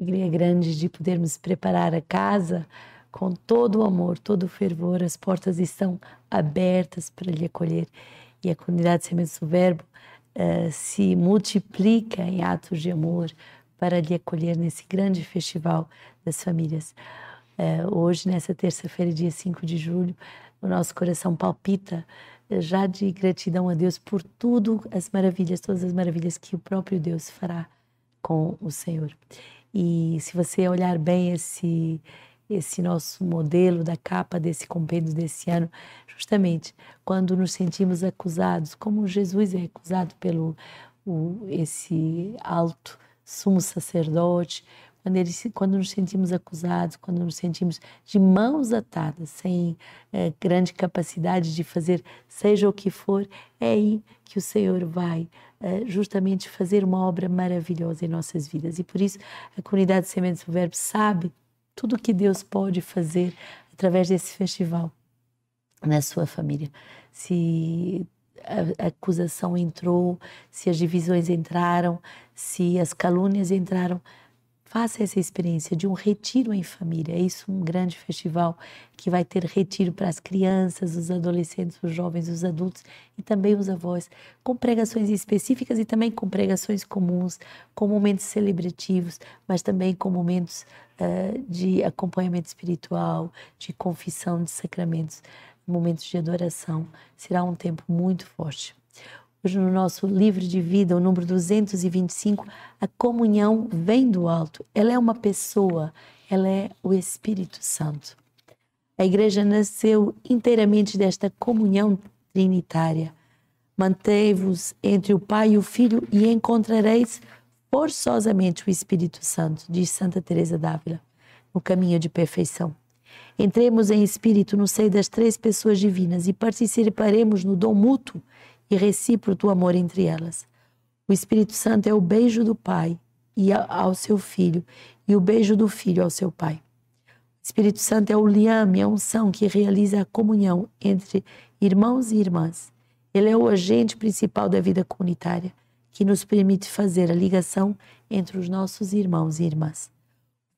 alegria grande de podermos preparar a casa com todo o amor, todo o fervor. As portas estão abertas para lhe acolher e a comunidade Sementes do Verbo uh, se multiplica em atos de amor para lhe acolher nesse grande festival das famílias. Uh, hoje, nessa terça-feira, dia 5 de julho, o nosso coração palpita uh, já de gratidão a Deus por tudo, as maravilhas, todas as maravilhas que o próprio Deus fará com o Senhor. E se você olhar bem esse esse nosso modelo da capa desse compêndio desse ano, justamente quando nos sentimos acusados, como Jesus é acusado pelo o, esse alto sumo sacerdote, quando, ele, quando nos sentimos acusados, quando nos sentimos de mãos atadas, sem é, grande capacidade de fazer seja o que for, é aí que o Senhor vai é, justamente fazer uma obra maravilhosa em nossas vidas. E por isso a comunidade de Sementes do Verbo sabe tudo que Deus pode fazer através desse festival na sua família. Se a acusação entrou, se as divisões entraram, se as calúnias entraram, Faça essa experiência de um retiro em família. É isso um grande festival que vai ter retiro para as crianças, os adolescentes, os jovens, os adultos e também os avós, com pregações específicas e também com pregações comuns, com momentos celebrativos, mas também com momentos uh, de acompanhamento espiritual, de confissão de sacramentos, momentos de adoração. Será um tempo muito forte. Hoje, no nosso livro de vida, o número 225, a comunhão vem do alto. Ela é uma pessoa, ela é o Espírito Santo. A igreja nasceu inteiramente desta comunhão trinitária. Mantei-vos entre o Pai e o Filho e encontrareis forçosamente o Espírito Santo, diz Santa Teresa d'Ávila, no caminho de perfeição. Entremos em espírito no seio das três pessoas divinas e participaremos no dom mútuo e recíproco amor entre elas. O Espírito Santo é o beijo do Pai e ao seu Filho e o beijo do Filho ao seu Pai. O Espírito Santo é o liame, a unção que realiza a comunhão entre irmãos e irmãs. Ele é o agente principal da vida comunitária que nos permite fazer a ligação entre os nossos irmãos e irmãs.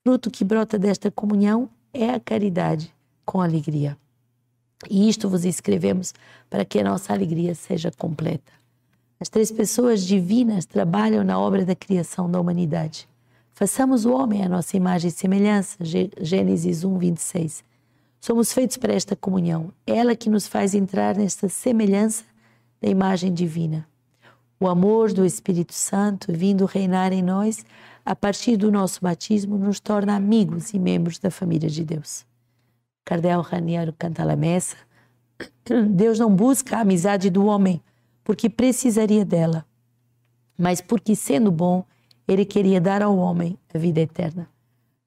O fruto que brota desta comunhão é a caridade com alegria. E isto vos escrevemos para que a nossa alegria seja completa. As três pessoas divinas trabalham na obra da criação da humanidade. Façamos o homem à nossa imagem e semelhança. Gênesis 1, 26. Somos feitos para esta comunhão, ela que nos faz entrar nesta semelhança da imagem divina. O amor do Espírito Santo, vindo reinar em nós, a partir do nosso batismo, nos torna amigos e membros da família de Deus. Cardel Raniero canta a messa, Deus não busca a amizade do homem porque precisaria dela, mas porque, sendo bom, ele queria dar ao homem a vida eterna.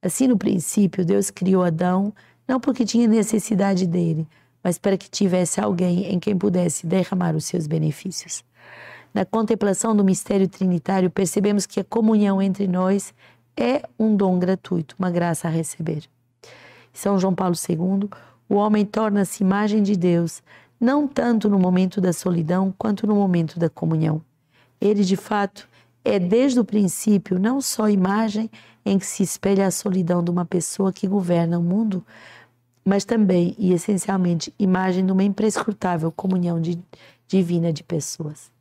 Assim, no princípio, Deus criou Adão não porque tinha necessidade dele, mas para que tivesse alguém em quem pudesse derramar os seus benefícios. Na contemplação do mistério trinitário, percebemos que a comunhão entre nós é um dom gratuito, uma graça a receber. São João Paulo II, o homem torna-se imagem de Deus, não tanto no momento da solidão quanto no momento da comunhão. Ele, de fato, é desde o princípio não só imagem em que se espelha a solidão de uma pessoa que governa o mundo, mas também e essencialmente imagem de uma imprescrutável comunhão de, divina de pessoas.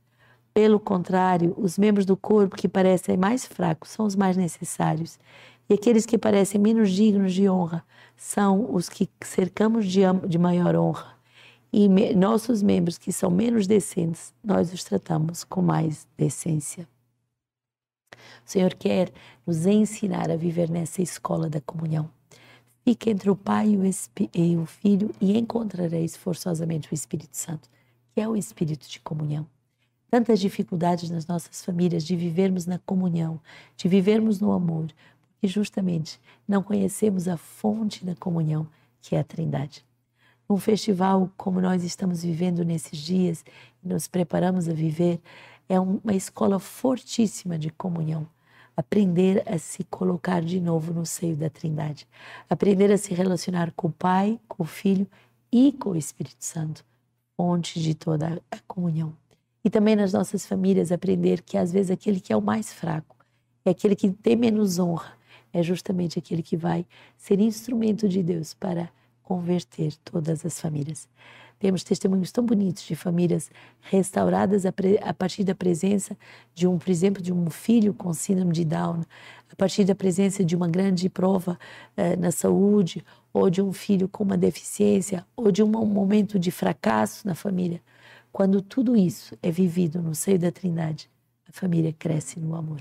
Pelo contrário, os membros do corpo que parecem mais fracos são os mais necessários, e aqueles que parecem menos dignos de honra são os que cercamos de, de maior honra. E me, nossos membros que são menos decentes, nós os tratamos com mais decência. O Senhor quer nos ensinar a viver nessa escola da comunhão. Fique entre o Pai e o Filho e encontrareis forçosamente o Espírito Santo, que é o Espírito de comunhão. Tantas dificuldades nas nossas famílias de vivermos na comunhão, de vivermos no amor, e justamente não conhecemos a fonte da comunhão, que é a Trindade. Um festival como nós estamos vivendo nesses dias nos preparamos a viver é uma escola fortíssima de comunhão. Aprender a se colocar de novo no seio da Trindade. Aprender a se relacionar com o Pai, com o Filho e com o Espírito Santo, fonte de toda a comunhão. E também nas nossas famílias aprender que às vezes aquele que é o mais fraco é aquele que tem menos honra é justamente aquele que vai ser instrumento de Deus para converter todas as famílias. Temos testemunhos tão bonitos de famílias restauradas a, a, partir da presença de um, por exemplo, de um filho com síndrome de Down, a partir da presença de uma grande prova eh, na saúde, ou de um filho com uma deficiência, ou de um momento de fracasso na família. Quando tudo isso é vivido no seio da Trindade, a família cresce no amor.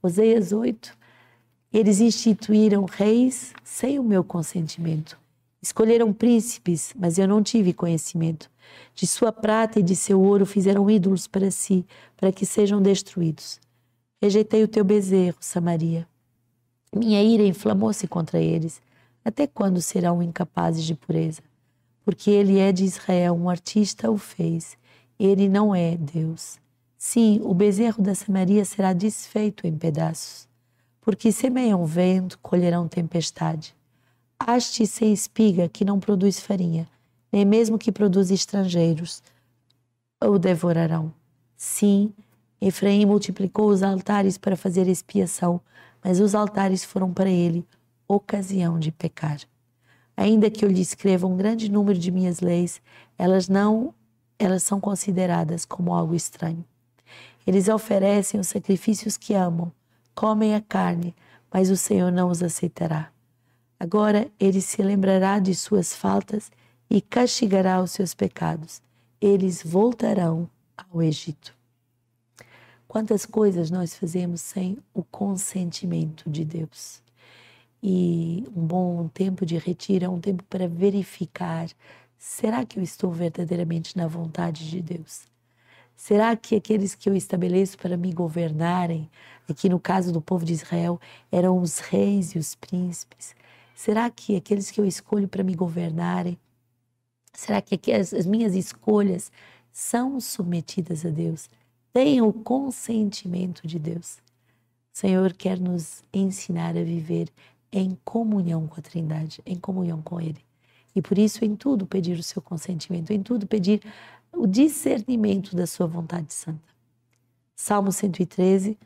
Oséias 8, eles instituíram reis sem o meu consentimento Escolheram príncipes, mas eu não tive conhecimento. De sua prata e de seu ouro fizeram ídolos para si, para que sejam destruídos. Rejeitei o teu bezerro, Samaria. Minha ira inflamou-se contra eles. Até quando serão incapazes de pureza? Porque ele é de Israel, um artista o fez. Ele não é Deus. Sim, o bezerro da Samaria será desfeito em pedaços. Porque semeiam vento, colherão tempestade. Haste sem espiga que não produz farinha, nem mesmo que produz estrangeiros, o devorarão. Sim, Efraim multiplicou os altares para fazer expiação, mas os altares foram para ele ocasião de pecar. Ainda que eu lhe escreva um grande número de minhas leis, elas não, elas são consideradas como algo estranho. Eles oferecem os sacrifícios que amam, comem a carne, mas o Senhor não os aceitará. Agora ele se lembrará de suas faltas e castigará os seus pecados. Eles voltarão ao Egito. Quantas coisas nós fazemos sem o consentimento de Deus? E um bom tempo de retiro é um tempo para verificar: será que eu estou verdadeiramente na vontade de Deus? Será que aqueles que eu estabeleço para me governarem, aqui no caso do povo de Israel, eram os reis e os príncipes? Será que aqueles que eu escolho para me governarem, será que as, as minhas escolhas são submetidas a Deus? Têm o consentimento de Deus? O Senhor quer nos ensinar a viver em comunhão com a Trindade, em comunhão com Ele. E por isso, em tudo, pedir o seu consentimento, em tudo, pedir o discernimento da sua vontade santa. Salmo 113.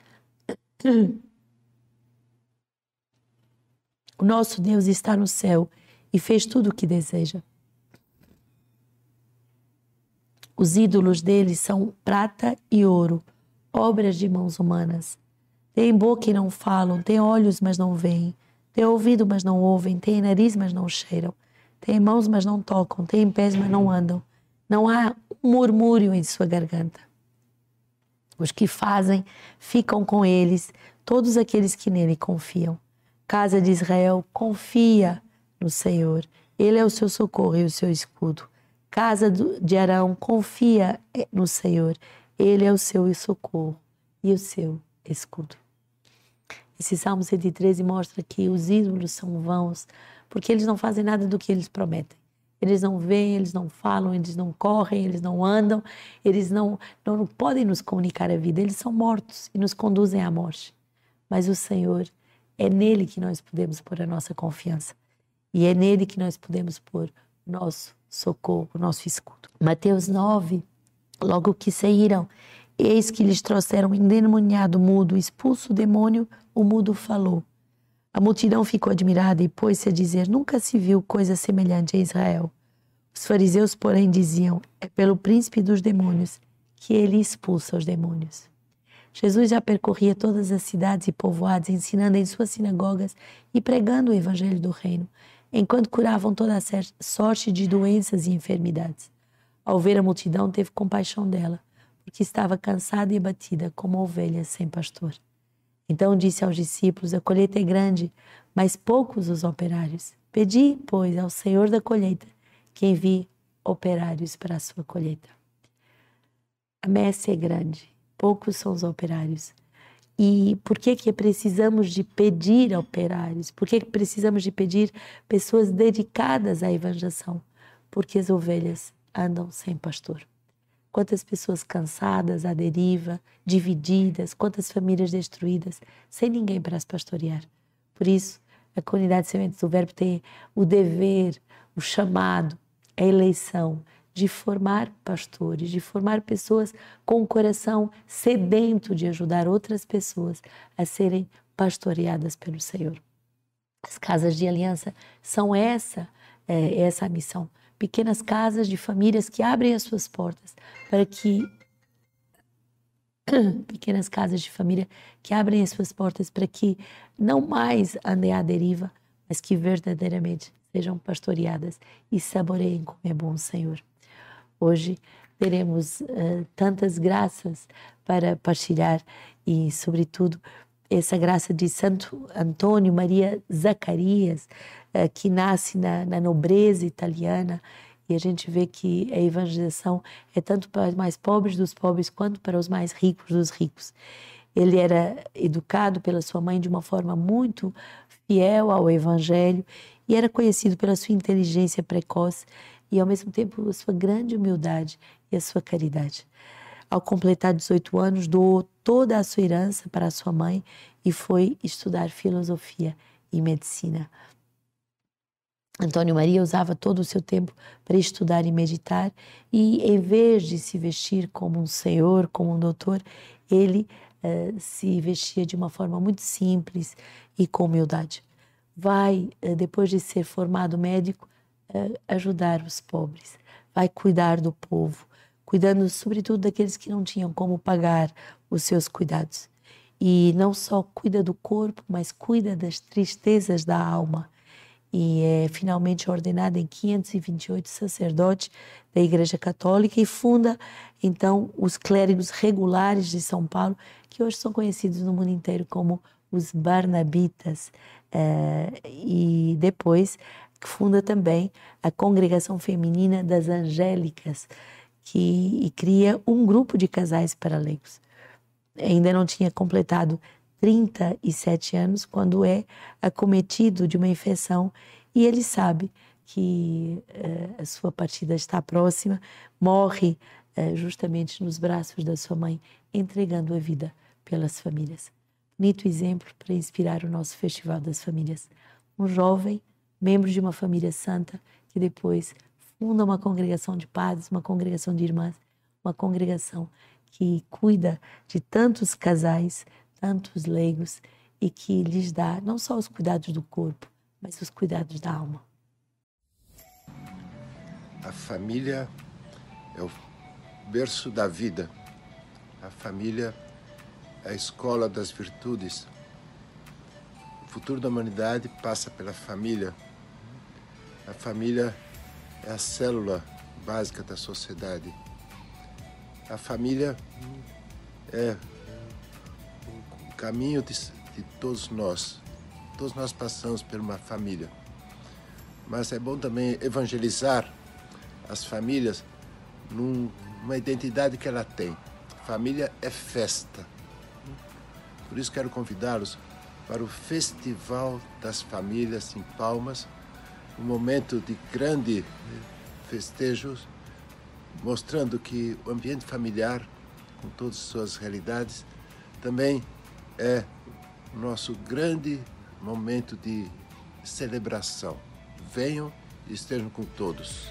O nosso Deus está no céu e fez tudo o que deseja. Os ídolos dele são prata e ouro, obras de mãos humanas. Têm boca e não falam, têm olhos, mas não veem, têm ouvido, mas não ouvem, têm nariz, mas não cheiram, têm mãos, mas não tocam, têm pés, mas não andam. Não há um murmúrio em sua garganta. Os que fazem ficam com eles, todos aqueles que nele confiam. Casa de Israel, confia no Senhor. Ele é o seu socorro e o seu escudo. Casa de Arão, confia no Senhor. Ele é o seu socorro e o seu escudo. Esse Salmo 113 mostra que os ídolos são vãos, porque eles não fazem nada do que eles prometem. Eles não veem, eles não falam, eles não correm, eles não andam, eles não, não, podem nos comunicar a vida, eles são mortos e nos conduzem à morte. Mas o Senhor é nele que nós podemos pôr a nossa confiança. E é nele que nós podemos pôr nosso socorro, nosso escudo. Mateus 9, logo que saíram, eis que lhes trouxeram um endemoniado mudo, expulso o demônio, o mudo falou. A multidão ficou admirada e pôs-se a dizer: Nunca se viu coisa semelhante em Israel. Os fariseus, porém, diziam: É pelo príncipe dos demônios que ele expulsa os demônios. Jesus já percorria todas as cidades e povoados, ensinando em suas sinagogas e pregando o evangelho do reino, enquanto curavam toda a sorte de doenças e enfermidades. Ao ver a multidão, teve compaixão dela, porque estava cansada e abatida, como ovelha sem pastor. Então disse aos discípulos: A colheita é grande, mas poucos os operários. Pedi, pois, ao Senhor da colheita que envie operários para a sua colheita. A messe é grande, poucos são os operários. E por que que precisamos de pedir operários? Por que que precisamos de pedir pessoas dedicadas à evangelização? Porque as ovelhas andam sem pastor. Quantas pessoas cansadas, à deriva, divididas, quantas famílias destruídas, sem ninguém para as pastorear. Por isso, a comunidade Sementes do Verbo tem o dever, o chamado, a eleição de formar pastores, de formar pessoas com o coração sedento de ajudar outras pessoas a serem pastoreadas pelo Senhor. As casas de aliança são essa, é, essa a missão. Pequenas casas de famílias que abrem as suas portas para que pequenas casas de família que abrem as suas portas para que não mais andem à deriva, mas que verdadeiramente sejam pastoreadas e saboreiem como é bom o Senhor. Hoje teremos uh, tantas graças para partilhar e, sobretudo, essa graça de Santo Antônio Maria Zacarias, uh, que nasce na, na nobreza italiana e a gente vê que a evangelização é tanto para os mais pobres dos pobres quanto para os mais ricos dos ricos. Ele era educado pela sua mãe de uma forma muito fiel ao evangelho e era conhecido pela sua inteligência precoce e ao mesmo tempo a sua grande humildade e a sua caridade. Ao completar 18 anos, doou toda a sua herança para sua mãe e foi estudar filosofia e medicina. Antônio Maria usava todo o seu tempo para estudar e meditar, e em vez de se vestir como um senhor, como um doutor, ele uh, se vestia de uma forma muito simples e com humildade. Vai, uh, depois de ser formado médico, uh, ajudar os pobres, vai cuidar do povo, cuidando sobretudo daqueles que não tinham como pagar os seus cuidados. E não só cuida do corpo, mas cuida das tristezas da alma. E é finalmente ordenado em 528 sacerdote da Igreja Católica e funda então os clérigos regulares de São Paulo, que hoje são conhecidos no mundo inteiro como os Barnabitas, é, e depois funda também a Congregação Feminina das Angélicas, que e cria um grupo de casais para leigos. Ainda não tinha completado 37 anos quando é acometido de uma infecção e ele sabe que uh, a sua partida está próxima, morre uh, justamente nos braços da sua mãe, entregando a vida pelas famílias. Bonito exemplo para inspirar o nosso Festival das Famílias. Um jovem, membro de uma família santa, que depois funda uma congregação de padres, uma congregação de irmãs, uma congregação que cuida de tantos casais, tantos leigos e que lhes dá não só os cuidados do corpo, mas os cuidados da alma. A família é o berço da vida. A família é a escola das virtudes. O futuro da humanidade passa pela família. A família é a célula básica da sociedade. A família é caminho de, de todos nós. Todos nós passamos por uma família. Mas é bom também evangelizar as famílias numa identidade que ela tem. Família é festa. Por isso quero convidá-los para o Festival das Famílias em Palmas, um momento de grande festejos, mostrando que o ambiente familiar, com todas as suas realidades, também é nosso grande momento de celebração. Venham e estejam com todos.